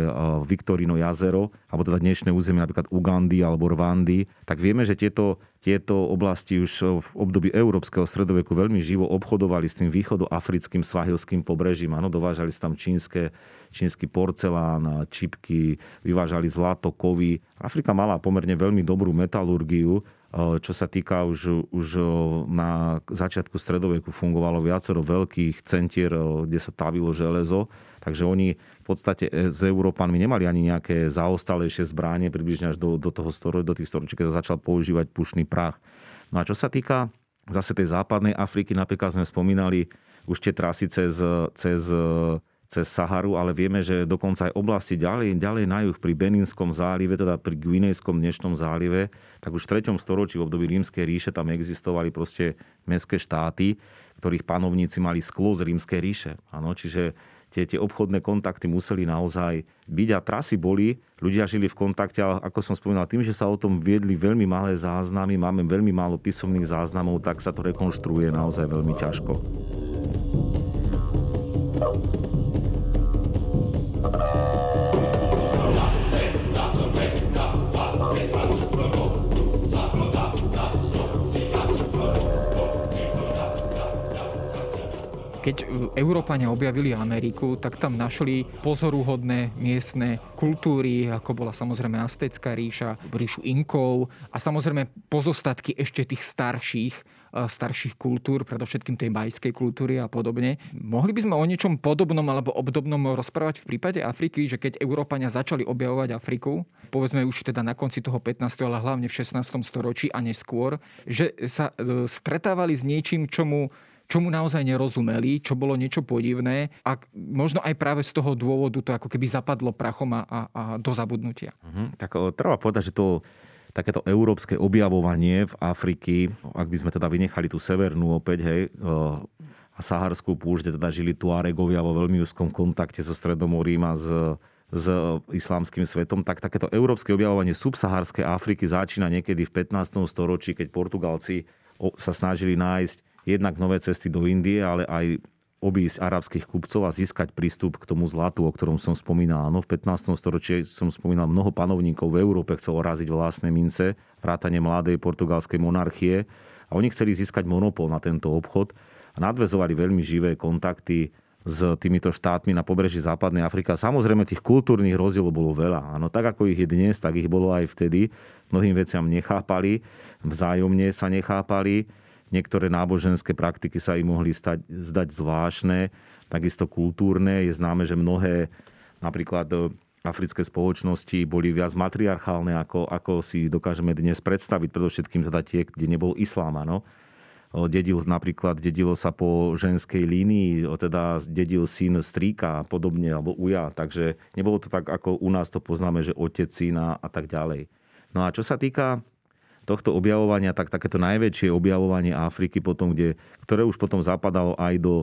Viktorino jazero, alebo teda dnešné územie napríklad Ugandy alebo Rwandy, tak vieme, že tieto, tieto oblasti už v období európskeho stredoveku veľmi živo obchodovali s tým východoafrickým svahilským pobrežím. Áno, dovážali sa tam čínske, čínsky porcelán, čipky, vyvážali zlato, kovy. Afrika mala pomerne veľmi dobrú metalurgiu, čo sa týka už, už na začiatku stredoveku fungovalo viacero veľkých centier, kde sa tavilo železo. Takže oni v podstate e, s Európanmi nemali ani nejaké zaostalejšie zbránie, približne až do, do, toho storo, do tých storočí, keď sa začal používať pušný prach. No a čo sa týka zase tej západnej Afriky, napríklad sme spomínali už tie trasy cez, cez cez Saharu, ale vieme, že dokonca aj oblasti ďalej, ďalej na juh pri Beninskom zálive, teda pri Guinejskom dnešnom zálive, tak už v 3. storočí v období rímskej ríše tam existovali proste mestské štáty, ktorých panovníci mali sklo z rímskej ríše. Ano, čiže tie, tie obchodné kontakty museli naozaj byť a trasy boli, ľudia žili v kontakte, ale ako som spomínal, tým, že sa o tom viedli veľmi malé záznamy, máme veľmi málo písomných záznamov, tak sa to rekonštruuje naozaj veľmi ťažko. Keď Európania objavili Ameriku, tak tam našli pozoruhodné miestne kultúry, ako bola samozrejme Aztecká ríša, ríšu Inkov a samozrejme pozostatky ešte tých starších starších kultúr, predovšetkým tej majskej kultúry a podobne. Mohli by sme o niečom podobnom alebo obdobnom rozprávať v prípade Afriky, že keď Európania začali objavovať Afriku, povedzme už teda na konci toho 15. ale hlavne v 16. storočí a neskôr, že sa e, stretávali s niečím, čomu čomu naozaj nerozumeli, čo bolo niečo podivné a možno aj práve z toho dôvodu to ako keby zapadlo prachom a, a, a do zabudnutia. Uh-huh. Tak treba povedať, že to takéto európske objavovanie v Afriky, ak by sme teda vynechali tú severnú opäť, hej, a Saharskú púšť, teda žili Tuaregovia vo veľmi úzkom kontakte so Stredomorím a s, s islámským svetom, tak takéto európske objavovanie subsahárskej Afriky začína niekedy v 15. storočí, keď Portugalci sa snažili nájsť jednak nové cesty do Indie, ale aj obísť arabských kupcov a získať prístup k tomu zlatu, o ktorom som spomínal. No, v 15. storočí som spomínal, mnoho panovníkov v Európe chcelo raziť vlastné mince, vrátane mladej portugalskej monarchie a oni chceli získať monopol na tento obchod a nadvezovali veľmi živé kontakty s týmito štátmi na pobreží západnej Afriky. Samozrejme, tých kultúrnych rozdielov bolo veľa. Áno, tak ako ich je dnes, tak ich bolo aj vtedy. Mnohým veciam nechápali, vzájomne sa nechápali Niektoré náboženské praktiky sa im mohli stať, zdať zvláštne, takisto kultúrne. Je známe, že mnohé napríklad e, africké spoločnosti boli viac matriarchálne, ako, ako si dokážeme dnes predstaviť, predovšetkým teda tie, kde nebol islám. Ano. Dedil, napríklad dedilo sa po ženskej línii, teda dedil syn strýka a podobne, alebo uja. Takže nebolo to tak, ako u nás to poznáme, že otec, syna a tak ďalej. No a čo sa týka tohto objavovania, tak takéto najväčšie objavovanie Afriky potom, kde, ktoré už potom zapadalo aj do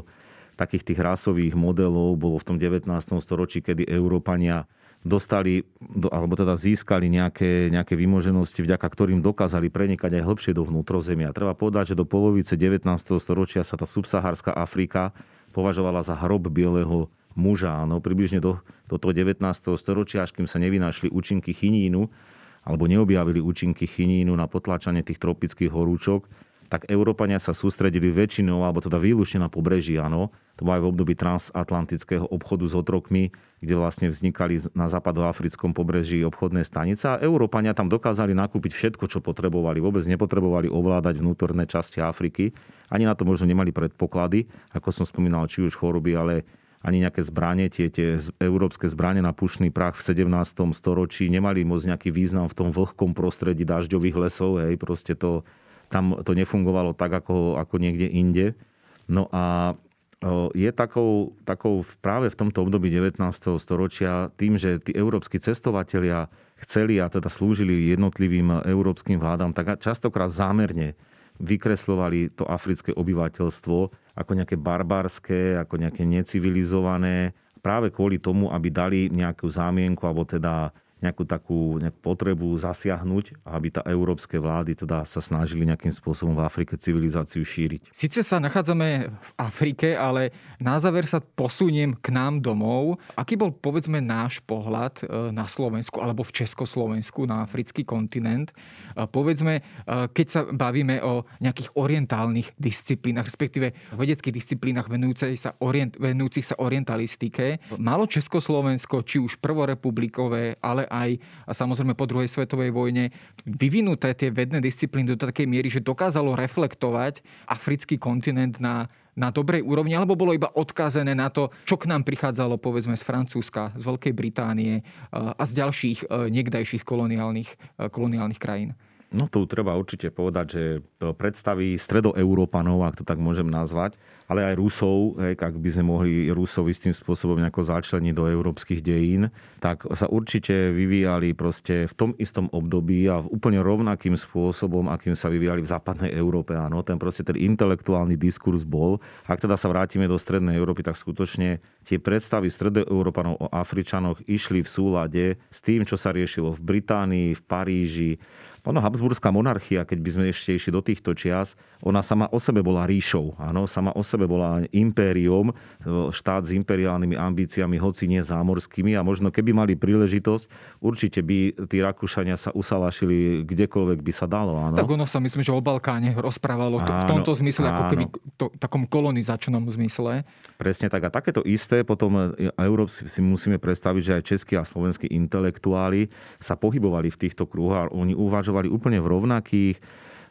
takých tých rasových modelov, bolo v tom 19. storočí, kedy Európania dostali, alebo teda získali nejaké, nejaké vymoženosti, vďaka ktorým dokázali prenikať aj hlbšie do vnútrozemia. Treba povedať, že do polovice 19. storočia sa tá subsahárska Afrika považovala za hrob bieleho muža. No, približne do, do toho 19. storočia, až kým sa nevynašli účinky chinínu, alebo neobjavili účinky chinínu na potláčanie tých tropických horúčok, tak Európania sa sústredili väčšinou, alebo teda výlučne na pobreží, áno. To bolo aj v období transatlantického obchodu s otrokmi, kde vlastne vznikali na západoafrickom pobreží obchodné stanice a Európania tam dokázali nakúpiť všetko, čo potrebovali. Vôbec nepotrebovali ovládať vnútorné časti Afriky. Ani na to možno nemali predpoklady, ako som spomínal, či už choroby, ale ani nejaké zbranie, tie, tie európske zbranie na pušný prach v 17. storočí nemali moc nejaký význam v tom vlhkom prostredí dažďových lesov, hej, proste to, tam to nefungovalo tak, ako, ako niekde inde. No a je takou, takou práve v tomto období 19. storočia tým, že tí európsky cestovatelia chceli a teda slúžili jednotlivým európskym vládam, tak častokrát zámerne vykreslovali to africké obyvateľstvo ako nejaké barbarské, ako nejaké necivilizované, práve kvôli tomu, aby dali nejakú zámienku alebo teda nejakú takú nejakú potrebu zasiahnuť, aby tá európske vlády teda sa snažili nejakým spôsobom v Afrike civilizáciu šíriť. Sice sa nachádzame v Afrike, ale na záver sa posuniem k nám domov. Aký bol povedzme náš pohľad e, na Slovensku alebo v Československu na africký kontinent? E, povedzme, e, keď sa bavíme o nejakých orientálnych disciplínach, respektíve vedeckých disciplínach venujúcich sa, orient, venujúcich sa orientalistike, malo Československo, či už prvorepublikové, ale aj a samozrejme po druhej svetovej vojne vyvinuté tie vedné disciplíny do takej miery, že dokázalo reflektovať africký kontinent na na dobrej úrovni, alebo bolo iba odkazené na to, čo k nám prichádzalo povedzme z Francúzska, z Veľkej Británie a z ďalších e, niekdajších koloniálnych, e, koloniálnych krajín. No tu treba určite povedať, že predstavy stredoeurópanov, ak to tak môžem nazvať, ale aj Rusov, hej, ak by sme mohli Rusov istým spôsobom nejako začleniť do európskych dejín, tak sa určite vyvíjali proste v tom istom období a v úplne rovnakým spôsobom, akým sa vyvíjali v západnej Európe. Áno, ten proste ten intelektuálny diskurs bol. Ak teda sa vrátime do strednej Európy, tak skutočne tie predstavy stredoeurópanov o Afričanoch išli v súlade s tým, čo sa riešilo v Británii, v Paríži, ono, Habsburská monarchia, keď by sme ešte išli do týchto čias, ona sama o sebe bola ríšou. Áno, sama o sebe bola impériom, štát s imperiálnymi ambíciami, hoci nie zámorskými. A možno keby mali príležitosť, určite by tí Rakúšania sa usalašili kdekoľvek by sa dalo. Áno. Tak ono sa myslím, že o Balkáne rozprávalo to, v tomto zmysle, áno. ako keby to, takom kolonizačnom zmysle. Presne tak. A takéto isté potom e, Európsky si musíme predstaviť, že aj českí a slovenskí intelektuáli sa pohybovali v týchto kruhoch a oni uvažovali uvažovali úplne v rovnakých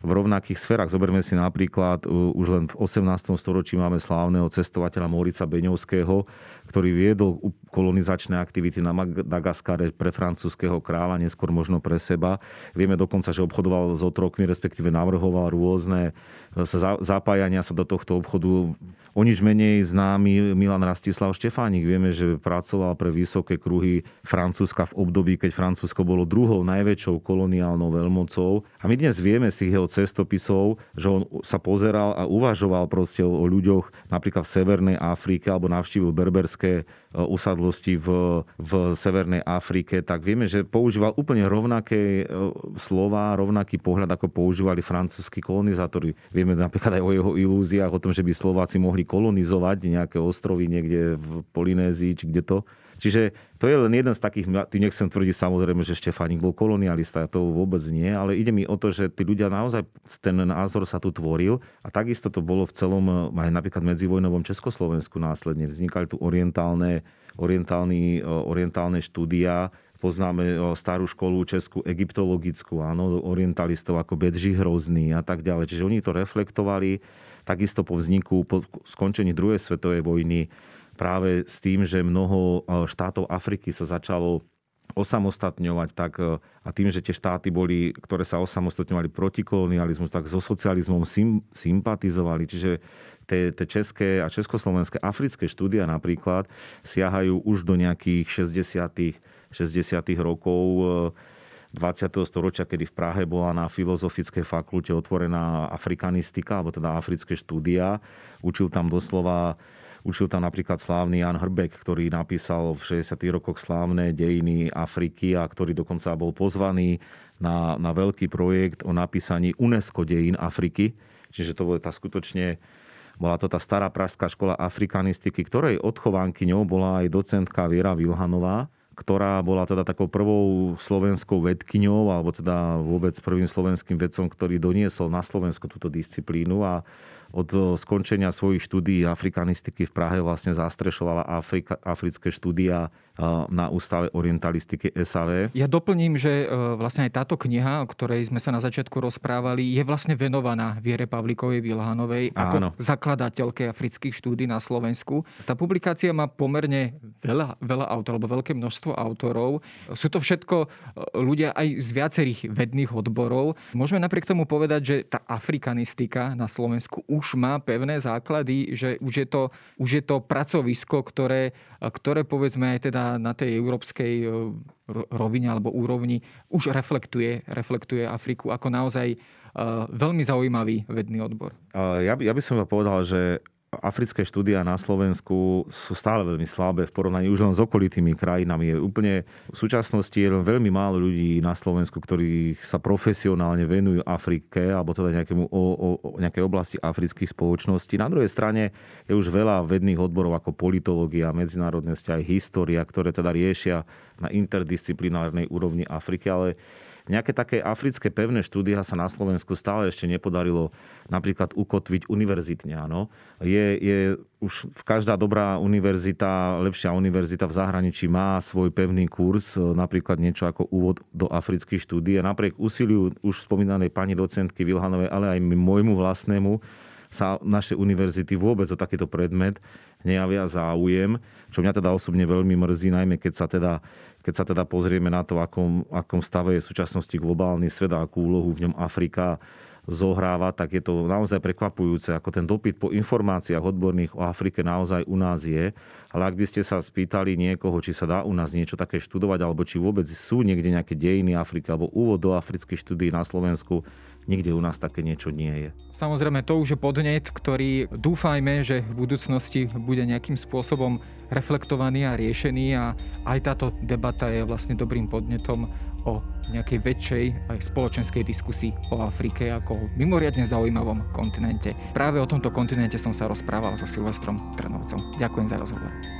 v rovnakých sférach. Zoberme si napríklad, už len v 18. storočí máme slávneho cestovateľa Morica Beňovského, ktorý viedol kolonizačné aktivity na Madagaskare pre francúzského kráľa, neskôr možno pre seba. Vieme dokonca, že obchodoval s otrokmi, respektíve navrhoval rôzne zapájania sa do tohto obchodu. O nič menej známy Milan Rastislav Štefánik. Vieme, že pracoval pre vysoké kruhy Francúzska v období, keď Francúzsko bolo druhou najväčšou koloniálnou veľmocou. A my dnes vieme z tých jeho cestopisov, že on sa pozeral a uvažoval proste o ľuďoch napríklad v Severnej Afrike alebo navštívil berberské usadlosti v, v Severnej Afrike, tak vieme, že používal úplne rovnaké slova, rovnaký pohľad, ako používali francúzskí kolonizátori. Vieme napríklad aj o jeho ilúziách, o tom, že by Slováci mohli kolonizovať nejaké ostrovy niekde v Polynézii, či kde to. Čiže to je len jeden z takých, tým nechcem tvrdiť samozrejme, že Štefánik bol kolonialista, to vôbec nie, ale ide mi o to, že tí ľudia naozaj, ten názor sa tu tvoril a takisto to bolo v celom, aj napríklad medzivojnovom Československu následne. Vznikali tu orientálne, orientálne štúdia, poznáme starú školu českú egyptologickú, áno, orientalistov ako Bedži Hrozný a tak ďalej. Čiže oni to reflektovali takisto po vzniku, po skončení druhej svetovej vojny práve s tým, že mnoho e, štátov Afriky sa začalo osamostatňovať tak, e, a tým, že tie štáty boli, ktoré sa osamostatňovali proti kolonializmu, tak so socializmom sympatizovali. Čiže tie, tie české a československé africké štúdia napríklad siahajú už do nejakých 60. 60. rokov 20. E, storočia, kedy v Prahe bola na Filozofickej fakulte otvorená afrikanistika, alebo teda africké štúdia. Učil tam doslova Učil tam napríklad slávny Jan Hrbek, ktorý napísal v 60. rokoch slávne dejiny Afriky a ktorý dokonca bol pozvaný na, na veľký projekt o napísaní UNESCO dejín Afriky. Čiže to bola tá skutočne bola to tá stará pražská škola afrikanistiky, ktorej odchovankyňou bola aj docentka Viera Vilhanová, ktorá bola teda takou prvou slovenskou vedkyňou, alebo teda vôbec prvým slovenským vedcom, ktorý doniesol na Slovensko túto disciplínu a od eh, skončenia svojich štúdií afrikanistiky v Prahe vlastne zastrešovala Afrika, africké štúdia na ústave orientalistiky SAV. Ja doplním, že eh, vlastne aj táto kniha, o ktorej sme sa na začiatku rozprávali, je vlastne venovaná Viere Pavlikovej Vilhanovej ako Áno. zakladateľke afrických štúdí na Slovensku. Tá publikácia má pomerne veľa, veľa autorov, alebo veľké množstvo autorov. Sú to všetko ľudia aj z viacerých vedných odborov. Môžeme napriek tomu povedať, že tá afrikanistika na Slovensku už má pevné základy, že už je to, už je to pracovisko, ktoré, ktoré povedzme aj teda na tej európskej e, rovine alebo úrovni už reflektuje, reflektuje Afriku ako naozaj e, veľmi zaujímavý vedný odbor. Ja by, ja by som povedal, že africké štúdia na Slovensku sú stále veľmi slabé v porovnaní už len s okolitými krajinami. Je úplne, v súčasnosti je len veľmi málo ľudí na Slovensku, ktorí sa profesionálne venujú Afrike alebo teda nejakému, o, o, o nejakej oblasti afrických spoločností. Na druhej strane je už veľa vedných odborov ako politológia, medzinárodné vzťahy, história, ktoré teda riešia na interdisciplinárnej úrovni Afriky, ale Nejaké také africké pevné štúdia sa na Slovensku stále ešte nepodarilo napríklad ukotviť univerzitne. Áno. Je, je už každá dobrá univerzita, lepšia univerzita v zahraničí má svoj pevný kurz, napríklad niečo ako úvod do afrických štúdí. A napriek úsiliu už spomínanej pani docentky Vilhanovej, ale aj môjmu vlastnému, sa naše univerzity vôbec o takýto predmet nejavia záujem, čo mňa teda osobne veľmi mrzí, najmä keď sa teda keď sa teda pozrieme na to, akom, akom stave je v súčasnosti globálny svet a akú úlohu v ňom Afrika zohráva, tak je to naozaj prekvapujúce, ako ten dopyt po informáciách odborných o Afrike naozaj u nás je. Ale ak by ste sa spýtali niekoho, či sa dá u nás niečo také študovať, alebo či vôbec sú niekde nejaké dejiny Afriky, alebo úvod do afrických štúdií na Slovensku, nikde u nás také niečo nie je. Samozrejme, to už je podnet, ktorý dúfajme, že v budúcnosti bude nejakým spôsobom reflektovaný a riešený a aj táto debata je vlastne dobrým podnetom o nejakej väčšej aj spoločenskej diskusii o Afrike ako mimoriadne zaujímavom kontinente. Práve o tomto kontinente som sa rozprával so Silvestrom Trnovcom. Ďakujem za rozhovor.